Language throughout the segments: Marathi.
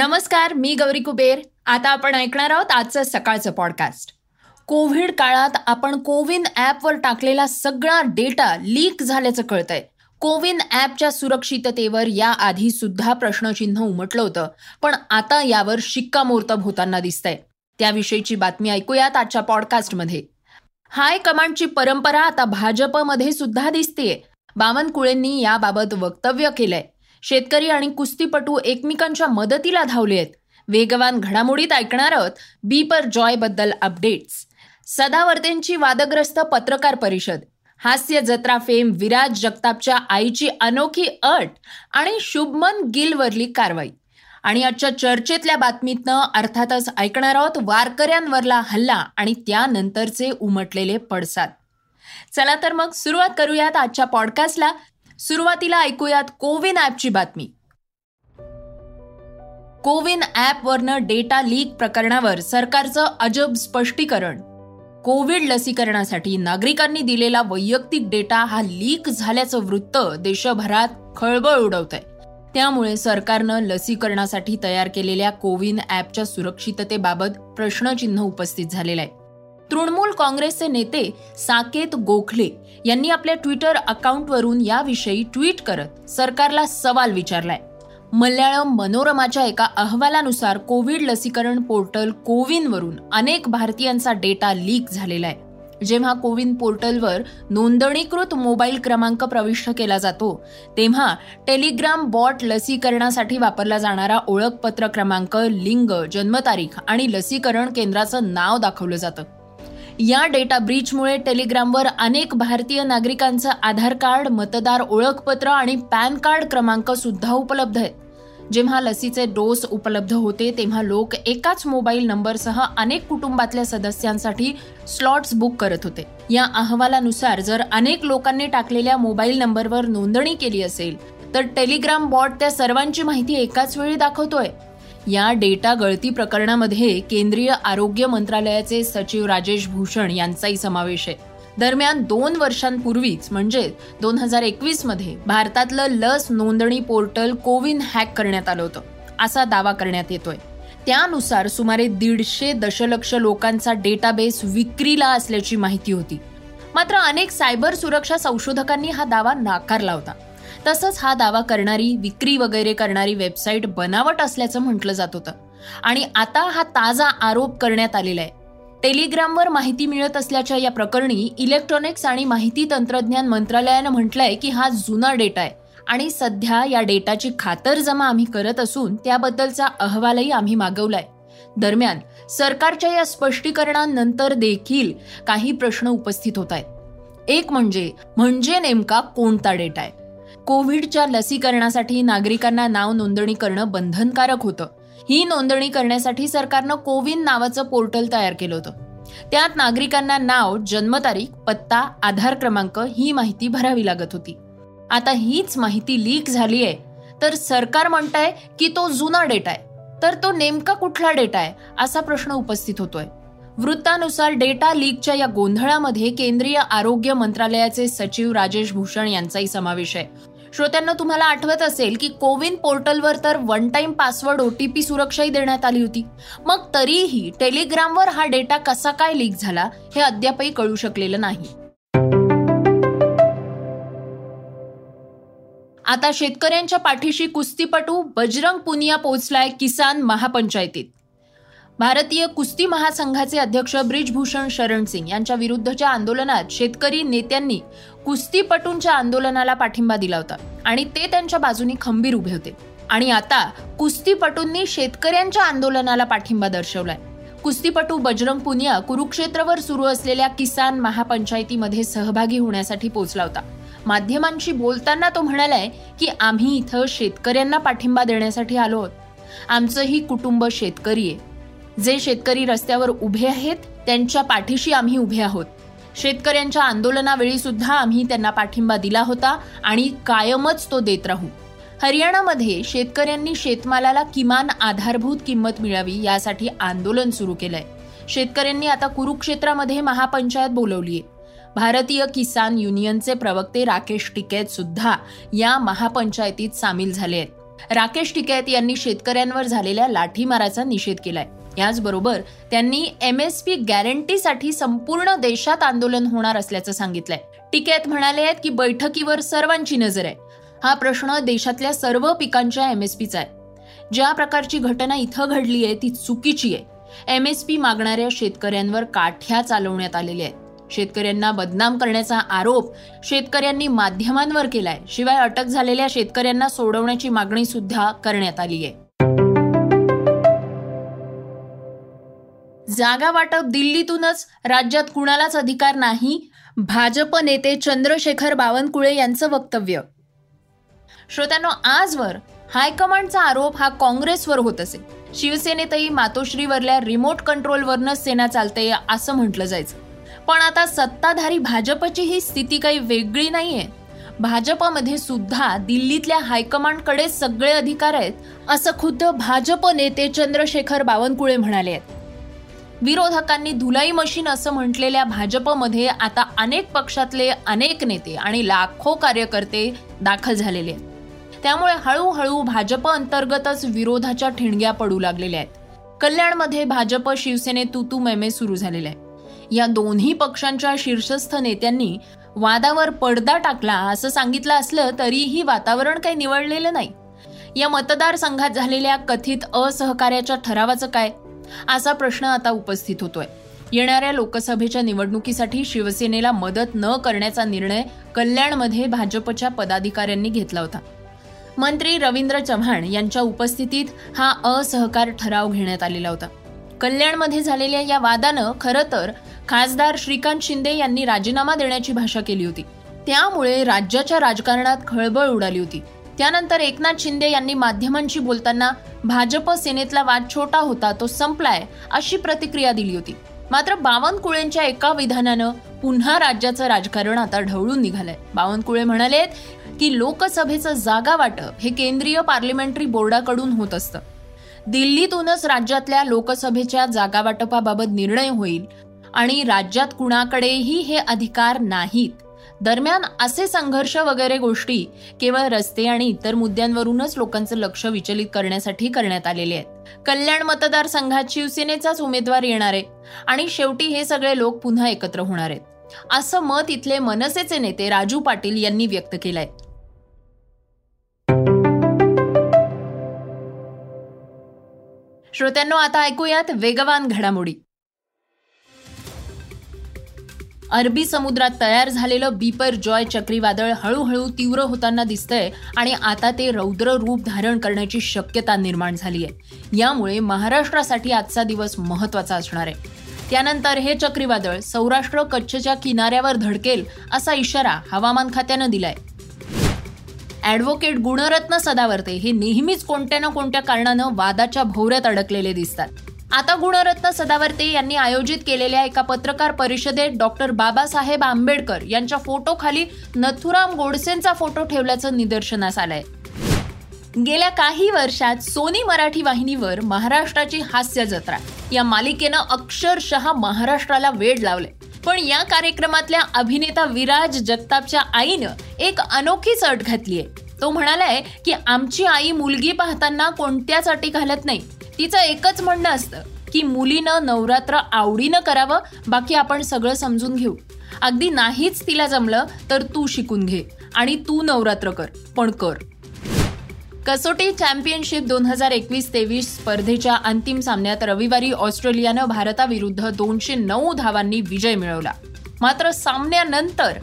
नमस्कार मी गौरी कुबेर. आता आपण ऐकणार आहोत आजचं सकाळचं पॉडकास्ट कोविड काळात आपण कोविन ॲपवर टाकलेला सगळा डेटा लीक झाल्याचं कळतंय. कोविन ॲपच्या सुरक्षिततेवर याआधी सुद्धा प्रश्नचिन्ह उमटलं होतं पण आता यावर शिक्कामोर्तब होताना दिसतंय. त्याविषयीची बातमी ऐकूयात आजच्या पॉडकास्टमध्ये हाय कमांडची परंपरा आता भाजपमध्ये सुद्धा दिसतेय. बावनकुळेंनी याबाबत वक्तव्य केलंय. शेतकरी आणि कुस्तीपटू एकमेकांच्या मदतीला धावले आहेत. वेगवान घडामोडीत ऐकणार आहोत बीपर जॉयबद्दल अपडेट्स. सदावर्तेंची वादग्रस्त पत्रकार परिषद. हास्य जत्रा फेम विराज जगतापच्या आईची अनोखी अट आणि शुभमन गिलवरली कारवाई. आणि आजच्या चर्चेतल्या बातमीतनं अर्थातच ऐकणार आहोत वारकऱ्यांवरला हल्ला आणि त्यानंतरचे उमटलेले पडसाद. चला तर मग सुरुवात करूयात आजच्या पॉडकास्टला सुरुवातीला ऐकूयात कोविन ॲपची बातमी. कोविन ॲपवरनं डेटा लीक प्रकरणावर सरकारचं अजब स्पष्टीकरण. कोविड लसीकरणासाठी नागरिकांनी दिलेला वैयक्तिक डेटा हा लीक झाल्याचं वृत्त देशभरात खळबळ उडवत आहे त्यामुळे सरकारनं लसीकरणासाठी तयार केलेल्या कोविन ॲपच्या सुरक्षिततेबाबत प्रश्नचिन्ह उपस्थित झालेलं आहे. तृणमूल काँग्रेसचे नेते साकेत गोखले यांनी आपल्या ट्विटर अकाउंटवरून याविषयी ट्विट करत सरकारला सवाल विचारलाय. मल्याळम मनोरमाच्या एका अहवालानुसार कोविड लसीकरण पोर्टल कोविनवरून अनेक भारतीयांचा डेटा लीक झालेला आहे जेव्हा कोविन पोर्टलवर नोंदणीकृत मोबाईल क्रमांक प्रविष्ट केला जातो तेव्हा टेलिग्राम बॉट लसीकरणासाठी वापरला जाणारा ओळखपत्र क्रमांक लिंग जन्मतारीख आणि लसीकरण केंद्राचं नाव दाखवलं जातं. या डेटा ब्रीचमुळे टेलिग्रामवर अनेक भारतीय नागरिकांचं आधार कार्ड मतदार ओळखपत्र आणि पॅन कार्ड क्रमांक सुद्धा उपलब्ध आहेत. जेव्हा लसीचे डोस उपलब्ध होते तेव्हा लोक एकाच मोबाईल नंबरसह अनेक कुटुंबातल्या सदस्यांसाठी स्लॉट्स बुक करत होते. या अहवालानुसार जर अनेक लोकांनी टाकलेल्या मोबाईल नंबरवर नोंदणी केली असेल तर टेलिग्राम बॉट त्या सर्वांची माहिती एकाच वेळी दाखवतोय. या डेटा गळती प्रकरणामध्ये केंद्रीय आरोग्य मंत्रालयाचे सचिव राजेश भूषण यांचाही समावेश आहे. दरम्यान दोन वर्षांपूर्वीच म्हणजे दोन हजार एकवीसमध्ये भारतातलं लस नोंदणी पोर्टल कोविन हॅक करण्यात आलं होतं. असा दावा करण्यात येतोय. त्यानुसार सुमारे दीडशे दशलक्ष लोकांचा डेटाबेस विक्रीला असल्याची माहिती होती. मात्र अनेक सायबर सुरक्षा संशोधकांनी हा दावा नाकारला होता. तसंच हा दावा करणारी विक्री वगैरे करणारी वेबसाईट बनावट असल्याचं म्हटलं जात होतं. आणि आता हा ताजा आरोप करण्यात आलेला आहे. टेलिग्रामवर माहिती मिळत असल्याच्या या प्रकरणी इलेक्ट्रॉनिक्स आणि माहिती तंत्रज्ञान मंत्रालयानं म्हटलंय की हा जुना डेटा आहे. आणि सध्या या डेटाची खातरजमा आम्ही करत असून त्याबद्दलचा अहवालही आम्ही मागवलाय. दरम्यान सरकारच्या या स्पष्टीकरणानंतर देखील काही प्रश्न उपस्थित होत आहेत. एक म्हणजे म्हणजे नेमका कोणता डेटा आहे? कोविडच्या लसीकरणासाठी नागरिकांना नाव नोंदणी करणं बंधनकारक होतं. ही नोंदणी करण्यासाठी सरकारनं कोविन नावाचं पोर्टल तयार केलं होतं. त्यात नागरिकांना नाव जन्मतारीख पत्ता आधार क्रमांक ही माहिती भरावी लागत होती. आता हीच माहिती लीक झाली आहे. तर सरकार म्हणताय की तो जुना डेटा आहे. तर तो नेमका कुठला डेटा आहे असा प्रश्न उपस्थित होतोय. वृत्तानुसार डेटा लीकच्या या गोंधळामध्ये केंद्रीय आरोग्य मंत्रालयाचे सचिव राजेश भूषण यांचाही समावेश आहे. श्रोत्यांना तुम्हाला आठवत असेल की कोविन पोर्टलवर तर वन टाइम पासवर्ड ओटीपी सुरक्षाही देण्यात आली होती. मग तरीही टेलिग्रामवर हा डेटा कसा काय लीक झाला हे अद्यापही कळू शकलेलं नाही. आता शेतकऱ्यांच्या पाठीशी कुस्तीपटू बजरंग पुनिया पोहोचलाय किसान महापंचायतीत. भारतीय कुस्ती महासंघाचे अध्यक्ष ब्रिजभूषण शरण सिंग यांच्या विरुद्धच्या आंदोलनात शेतकरी नेत्यांनी कुस्तीपटूंच्या आंदोलनाला पाठिंबा दिला होता आणि ते त्यांच्या बाजूनी खंबीर उभे होते. आणि आता कुस्तीपटूंनी शेतकऱ्यांच्या आंदोलनाला पाठिंबा दर्शवलाय. कुस्तीपटू बजरंग पुनिया कुरुक्षेत्रवर सुरू असलेल्या किसान महापंचायतीमध्ये सहभागी होण्यासाठी पोहोचला होता. माध्यमांशी बोलताना तो म्हणालाय की आम्ही इथं शेतकऱ्यांना पाठिंबा देण्यासाठी आलो आहोत. आमचंही कुटुंब शेतकरी आहे. जे शेतकरी रस्त्यावर उभे आहेत त्यांच्या पाठीशी आम्ही उभे आहोत. शेतकऱ्यांच्या आंदोलनावेळी सुद्धा आम्ही त्यांना पाठिंबा दिला होता आणि कायमच तो देत राहू. हरियाणामध्ये शेतकऱ्यांनी शेतमालाला किमान आधारभूत किंमत मिळावी यासाठी आंदोलन सुरू केलंय. शेतकऱ्यांनी आता कुरुक्षेत्रामध्ये महापंचायत बोलवली आहे भारतीय किसान युनियनचे प्रवक्ते राकेश टिकैत सुद्धा या महापंचायतीत सामील झाले आहेत. राकेश टिकैत यांनी शेतकऱ्यांवर झालेल्या लाठीमाराचा निषेध केलाय. याचबरोबर त्यांनी एम एस पी गॅरंटीसाठी संपूर्ण देशात आंदोलन होणार असल्याचं सांगितलंय. टिकेत म्हणाले आहेत की बैठकीवर सर्वांची नजर आहे. हा प्रश्न देशातल्या सर्व पिकांच्या एम एस पीचा आहे. ज्या प्रकारची घटना इथं घडली आहे ती चुकीची आहे. एम एस पी मागणाऱ्या शेतकऱ्यांवर काठ्या चालवण्यात आलेल्या आहेत. शेतकऱ्यांना बदनाम करण्याचा आरोप शेतकऱ्यांनी माध्यमांवर केलाय. शिवाय अटक झालेल्या शेतकऱ्यांना सोडवण्याची मागणी सुद्धा करण्यात आली आहे. जागा वाटप दिल्लीतूनच राज्यात कुणालाच अधिकार नाही? भाजप नेते चंद्रशेखर बावनकुळे यांचं वक्तव्य. श्रोत्यांनो आजवर हायकमांडचा आरोप हा काँग्रेसवर होत असे. शिवसेनेतही मातोश्रीवरल्या रिमोट कंट्रोलवरनं सेना चालते असं म्हटलं जायचं. पण आता सत्ताधारी भाजपची ही स्थिती काही वेगळी नाहीये. भाजपमध्ये सुद्धा दिल्लीतल्या हायकमांडकडे सगळे अधिकार आहेत असं खुद्द भाजप नेते चंद्रशेखर बावनकुळे म्हणाले आहेत. विरोधकांनी धुलाई मशीन असं म्हटलेल्या भाजपमध्ये आता अनेक पक्षातले अनेक नेते आणि लाखो कार्यकर्ते दाखल झालेले आहेत. त्यामुळे हळूहळू भाजप अंतर्गतच विरोधाच्या ठिणग्या पडू लागलेल्या आहेत. कल्याणमध्ये भाजप शिवसेने तुतू मैमे सुरू झालेले आहे या दोन्ही पक्षांच्या शीर्षस्थ नेत्यांनी वादावर पडदा टाकला असं सांगितलं असलं तरीही वातावरण काही निवडलेलं नाही. या मतदारसंघात झालेल्या कथित असहकार्याच्या ठरावाचं काय? असा प्रश्न आता उपस्थित होतोय. येणाऱ्या लोकसभेच्या निवडणुकीसाठी शिवसेनेला मदत न करण्याचा निर्णय कल्याणमध्ये भाजपच्या पदाधिकाऱ्यांनी घेतला होता. मंत्री रवींद्र चव्हाण यांच्या उपस्थितीत हा असहकार ठराव घेण्यात आलेला होता. कल्याणमध्ये झालेल्या या वादानं खरं तर खासदार श्रीकांत शिंदे यांनी राजीनामा देण्याची भाषा केली होती. त्यामुळे राज्याच्या राजकारणात खळबळ उडाली होती. त्यानंतर एकनाथ शिंदे यांनी माध्यमांशी बोलताना भाजप सेनेतला वाद छोटा होता तो संपलाय अशी प्रतिक्रिया दिली होती. मात्र बावनकुळेंच्या एका विधानानं पुन्हा राज्याचं राजकारण आता ढवळून निघालंय. बावनकुळे म्हणाले की लोकसभेचं जागा वाटप हे केंद्रीय पार्लिमेंटरी बोर्डाकडून होत असतं. दिल्लीतूनच राज्यातल्या लोकसभेच्या जागा वाटपाबाबत निर्णय होईल आणि राज्यात कुणाकडेही हे अधिकार नाहीत. दरम्यान असे संघर्ष वगैरे गोष्टी केवळ रस्ते आणि इतर मुद्द्यांवरूनच लोकांचं लक्ष विचलित करण्यासाठी करण्यात आलेले आहेत. कल्याण मतदारसंघात शिवसेनेचाच उमेदवार येणार आहे आणि शेवटी हे सगळे लोक पुन्हा एकत्र होणार आहेत. असं मत इथले मनसेचे नेते राजू पाटील यांनी व्यक्त केलंय. श्रोत्यांनो आता ऐकूयात वेगवान घडामोडी. अरबी समुद्रात तयार झालेलं बीपर जॉय चक्रीवादळ हळूहळू तीव्र होताना दिसतंय आणि आता ते रौद्र रूप धारण करण्याची शक्यता निर्माण झाली आहे यामुळे महाराष्ट्रासाठी आजचा दिवस महत्त्वाचा असणार आहे. त्यानंतर हे चक्रीवादळ सौराष्ट्र कच्छच्या किनाऱ्यावर धडकेल असा इशारा हवामान खात्यानं दिलाय. ॲडव्होकेट गुणरत्न सदावर्ते हे नेहमीच कोणत्या ना कोणत्या कारणानं वादाच्या भोवऱ्यात अडकलेले दिसतात. आता गुणरत्न सदावर्ते यांनी आयोजित केलेल्या एका पत्रकार परिषदेत डॉक्टर बाबासाहेब आंबेडकर यांच्या फोटोखाली नथुराम गोडसेंचा फोटो ठेवल्याचं निदर्शनास आलंय. गेल्या काही वर्षात सोनी मराठी वाहिनीवर महाराष्ट्राची हास्य जत्रा. या मालिकेनं अक्षरशः महाराष्ट्राला वेड लावले पण या कार्यक्रमातल्या अभिनेता विराज जगतापच्या आईनं एक अनोखीच अट घातलीय. तो म्हणालाय की आमची आई मुलगी पाहताना कोणत्याच अटी घालत नाही. तिचं एकच म्हणणं असतं की मुलीनं नवरात्र आवडीनं करावं बाकी आपण सगळं समजून घेऊ. अगदी नाहीच तिला जमलं तर तू शिकून घे आणि तू नवरात्र कर पण कर. कसोटी चॅम्पियनशिप दोन हजार एकवीस तेवीस स्पर्धेच्या अंतिम सामन्यात रविवारी ऑस्ट्रेलियानं भारताविरुद्ध दोनशे नऊ धावांनी विजय मिळवला. मात्र सामन्यानंतर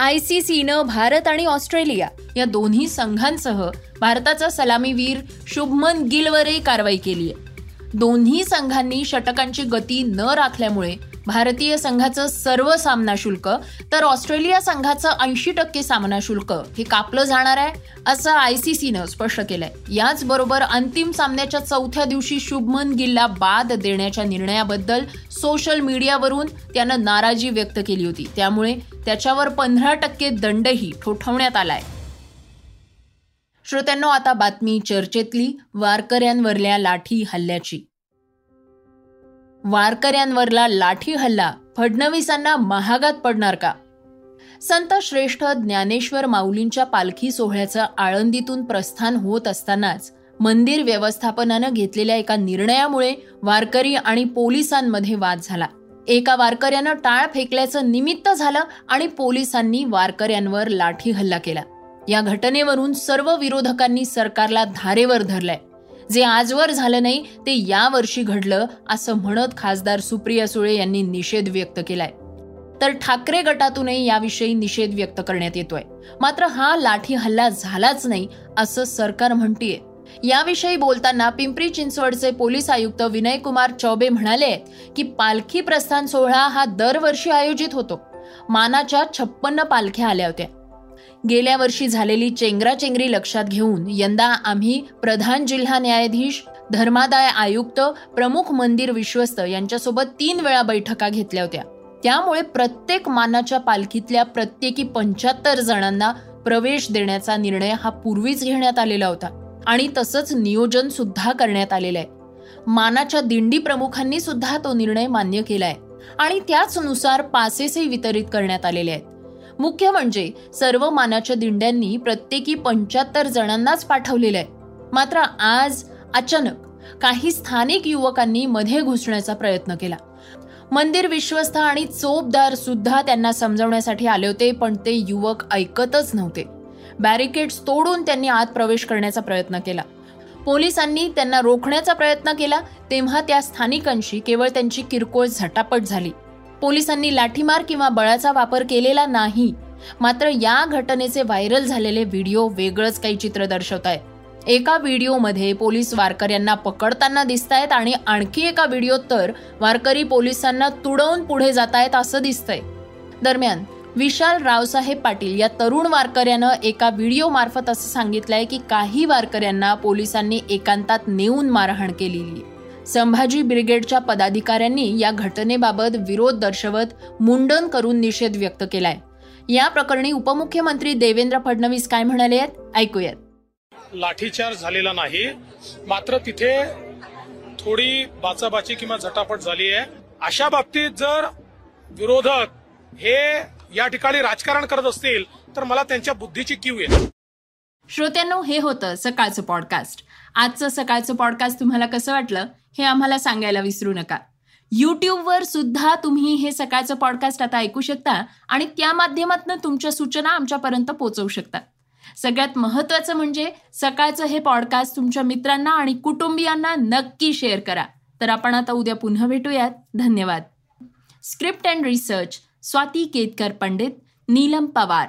आय सी सीनं भारत आणि ऑस्ट्रेलिया या दोन्ही संघांसह भारताचा सलामीवीर शुभमन गिलवरही कारवाई केली आहे. दोन्ही संघांनी षटकांची गती न राखल्यामुळे भारतीय संघाचं सर्व सामना शुल्क तर ऑस्ट्रेलिया संघाचं ऐंशी टक्के सामना शुल्क हे कापलं जाणार आहे असं आयसीसीनं स्पष्ट केलंय. याचबरोबर अंतिम सामन्याच्या चौथ्या दिवशी शुभमन गिलला बाद देण्याच्या निर्णयाबद्दल सोशल मीडियावरून त्यानं नाराजी व्यक्त केली होती. त्यामुळे त्याच्यावर पंधरा टक्के दंडही ठोठवण्यात आलाय. श्रोत्यांनो आता बातमी चर्चेतली वारकऱ्यांवरल्या लाठी हल्ल्याची. वारकऱ्यांवरला लाठी हल्ला फडणवीसांना महागात पडणार का? संत श्रेष्ठ ज्ञानेश्वर माऊलींच्या पालखी सोहळ्याचं आळंदीतून प्रस्थान होत असतानाच मंदिर व्यवस्थापनानं घेतलेल्या एका निर्णयामुळे वारकरी आणि पोलिसांमध्ये वाद झाला. एका वारकऱ्यानं टाळ फेकल्याचं निमित्त झालं आणि पोलिसांनी वारकऱ्यांवर लाठी हल्ला केला. या घटनेवरून सर्व विरोधकांनी सरकारला धारेवर धरलंय. जे आजवर झालं नाही ते या वर्षी घडलं असं म्हणत खासदार सुप्रिया सुळे यांनी निषेध व्यक्त केलाय. तर ठाकरे गटातूनही याविषयी निषेध व्यक्त करण्यात येतोय. मात्र हा लाठी हल्ला झालाच नाही असं सरकार म्हणतीये. याविषयी बोलताना पिंपरी चिंचवडचे पोलीस आयुक्त विनय कुमार चौबे म्हणाले की पालखी प्रस्थान सोहळा हा दरवर्षी आयोजित होतो. मानाच्या छप्पन्न पालख्या आल्या होत्या. गेल्या वर्षी झालेली चेंगराचेंगरी लक्षात घेऊन यंदा आम्ही प्रधान जिल्हा न्यायाधीश धर्मादाय आयुक्त प्रमुख मंदिर विश्वस्त यांच्यासोबत तीन वेळा बैठका घेतल्या होत्या. त्यामुळे प्रत्येक मानाच्या पालखीतल्या प्रत्येकी पंच्याहत्तर जणांना प्रवेश देण्याचा निर्णय हा पूर्वीच घेण्यात आलेला होता आणि तसंच नियोजन सुद्धा करण्यात आलेलं आहे. मानाच्या दिंडी प्रमुखांनी सुद्धा तो निर्णय मान्य केलाय आणि त्याचनुसार पासेसही वितरित करण्यात आलेले आहेत. मुख्य म्हणजे सर्व मानाच्या दिंड्यांनी प्रत्येकी पंच्याहत्तर जणांनाच पाठवलेलं आहे. मात्र आज अचानक काही स्थानिक युवकांनी मध्ये घुसण्याचा प्रयत्न केला. मंदिर विश्वस्त आणि चोपदार सुद्धा त्यांना समजवण्यासाठी आले होते पण ते युवक ऐकतच नव्हते. बॅरिकेड्स तोडून त्यांनी आत प्रवेश करण्याचा प्रयत्न केला. पोलिसांनी त्यांना रोखण्याचा प्रयत्न केला तेव्हा त्या स्थानिकांशी केवळ त्यांची किरकोळ झटापट झाली. पोलिसांनी लाठीमार किंवा बळाचा वापर केलेला नाही. मात्र या घटनेचे व्हायरल झालेले व्हिडिओ वेगळंच काही चित्र दर्शवत आहे एका व्हिडिओमध्ये पोलीस वारकऱ्यांना पकडताना दिसत आहेत आणि आणखी एका व्हिडिओत तर वारकरी पोलिसांना तुडवून पुढे जात आहेत असं दिसतंय. दरम्यान विशाल रावसाहेब पाटील या तरुण वारकऱ्यानं एका व्हिडिओ मार्फत असं सांगितलंय की काही वारकऱ्यांना पोलिसांनी एकांतात नेऊन मारहाण केलेली संभाजी ब्रिगेडच्या पदाधिकाऱ्यांनी या घटनेबाबत विरोध दर्शवत मुंडन करून निषेध व्यक्त केलाय. या प्रकरणी उपमुख्यमंत्री देवेंद्र फडणवीस काय म्हणाले आहेत? ऐकूयात. लाठीचार्ज झालेला नाही. मात्र तिथे थोडी बाचाबाची किंवा झटापट झाली आहे. अशा बाबतीत जर विरोधक हे या ठिकाणी राजकारण करत असतील तर मला त्यांच्या बुद्धीची किव येते. श्रोत्यांनो हे होतं सकाळचं पॉडकास्ट आजचं सकाळचं पॉडकास्ट तुम्हाला कसं वाटलं? हे आम्हाला सांगायला विसरू नका. यूट्यूबवर सुद्धा तुम्ही हे सकाळचं पॉडकास्ट आता ऐकू शकता आणि त्या माध्यमातून तुमच्या सूचना आमच्यापर्यंत पोहोचवू शकता. सगळ्यात महत्वाचं म्हणजे सकाळचं हे पॉडकास्ट तुमच्या मित्रांना आणि कुटुंबियांना नक्की शेअर करा. तर आपण आता उद्या पुन्हा भेटूयात. धन्यवाद. Script and research Swati Ketkar Pandit Neelam Pawar.